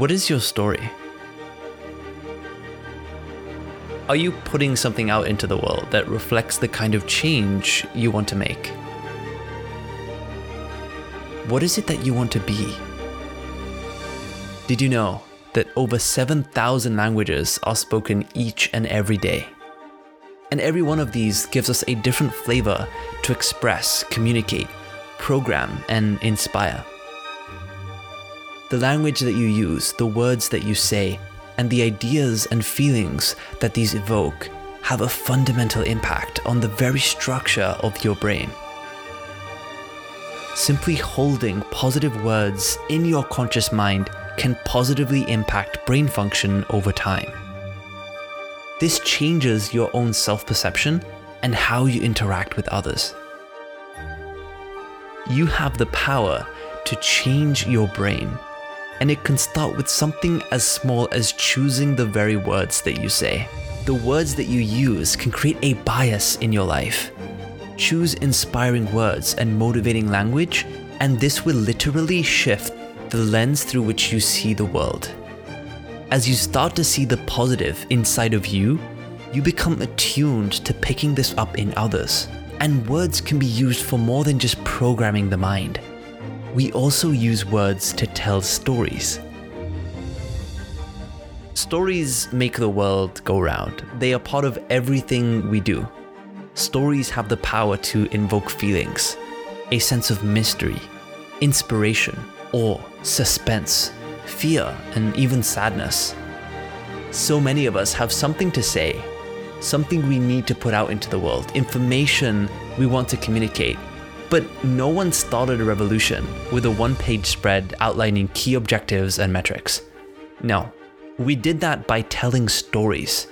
What is your story? Are you putting something out into the world that reflects the kind of change you want to make? What is it that you want to be? Did you know that over 7,000 languages are spoken each and every day? And every one of these gives us a different flavor to express, communicate, program, and inspire. The language that you use, the words that you say, and the ideas and feelings that these evoke have a fundamental impact on the very structure of your brain. Simply holding positive words in your conscious mind can positively impact brain function over time. This changes your own self perception and how you interact with others. You have the power to change your brain, and it can start with something as small as choosing the very words that you say. The words that you use can create a bias in your life. Choose inspiring words and motivating language, and this will literally shift the lens through which you see the world. As you start to see the positive inside of you, you become attuned to picking this up in others. And words can be used for more than just programming the mind. We also use words to tell stories. Stories make the world go round. They are part of everything we do. Stories have the power to invoke feelings, a sense of mystery, inspiration, awe, suspense, fear, and even sadness. So many of us have something to say, something we need to put out into the world, information we want to communicate. But no one started a revolution with a one page spread outlining key objectives and metrics. No, we did that by telling stories.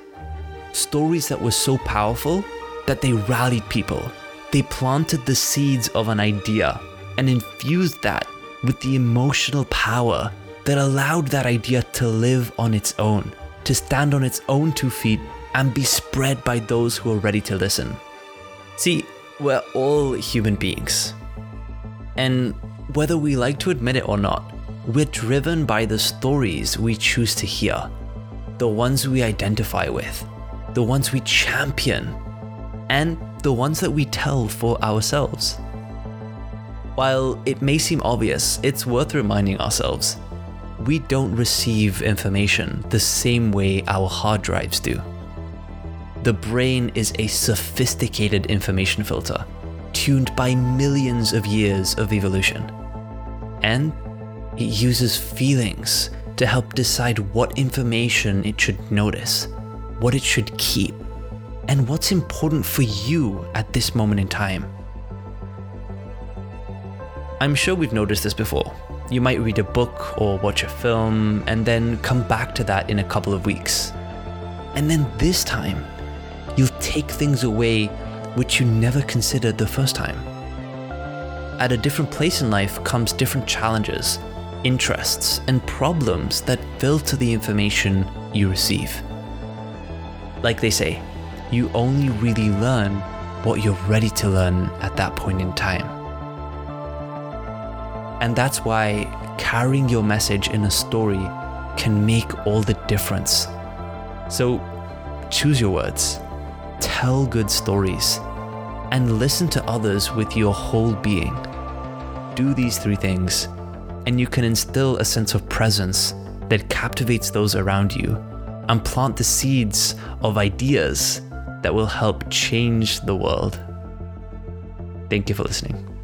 Stories that were so powerful that they rallied people. They planted the seeds of an idea and infused that with the emotional power that allowed that idea to live on its own, to stand on its own two feet and be spread by those who are ready to listen. See, we're all human beings. And whether we like to admit it or not, we're driven by the stories we choose to hear, the ones we identify with, the ones we champion, and the ones that we tell for ourselves. While it may seem obvious, it's worth reminding ourselves we don't receive information the same way our hard drives do. The brain is a sophisticated information filter, tuned by millions of years of evolution. And it uses feelings to help decide what information it should notice, what it should keep, and what's important for you at this moment in time. I'm sure we've noticed this before. You might read a book or watch a film and then come back to that in a couple of weeks. And then this time, you'll take things away which you never considered the first time. At a different place in life comes different challenges, interests, and problems that filter the information you receive. Like they say, you only really learn what you're ready to learn at that point in time. And that's why carrying your message in a story can make all the difference. So choose your words, tell good stories, and listen to others with your whole being. Do these three things, and you can instill a sense of presence that captivates those around you and plant the seeds of ideas that will help change the world. Thank you for listening.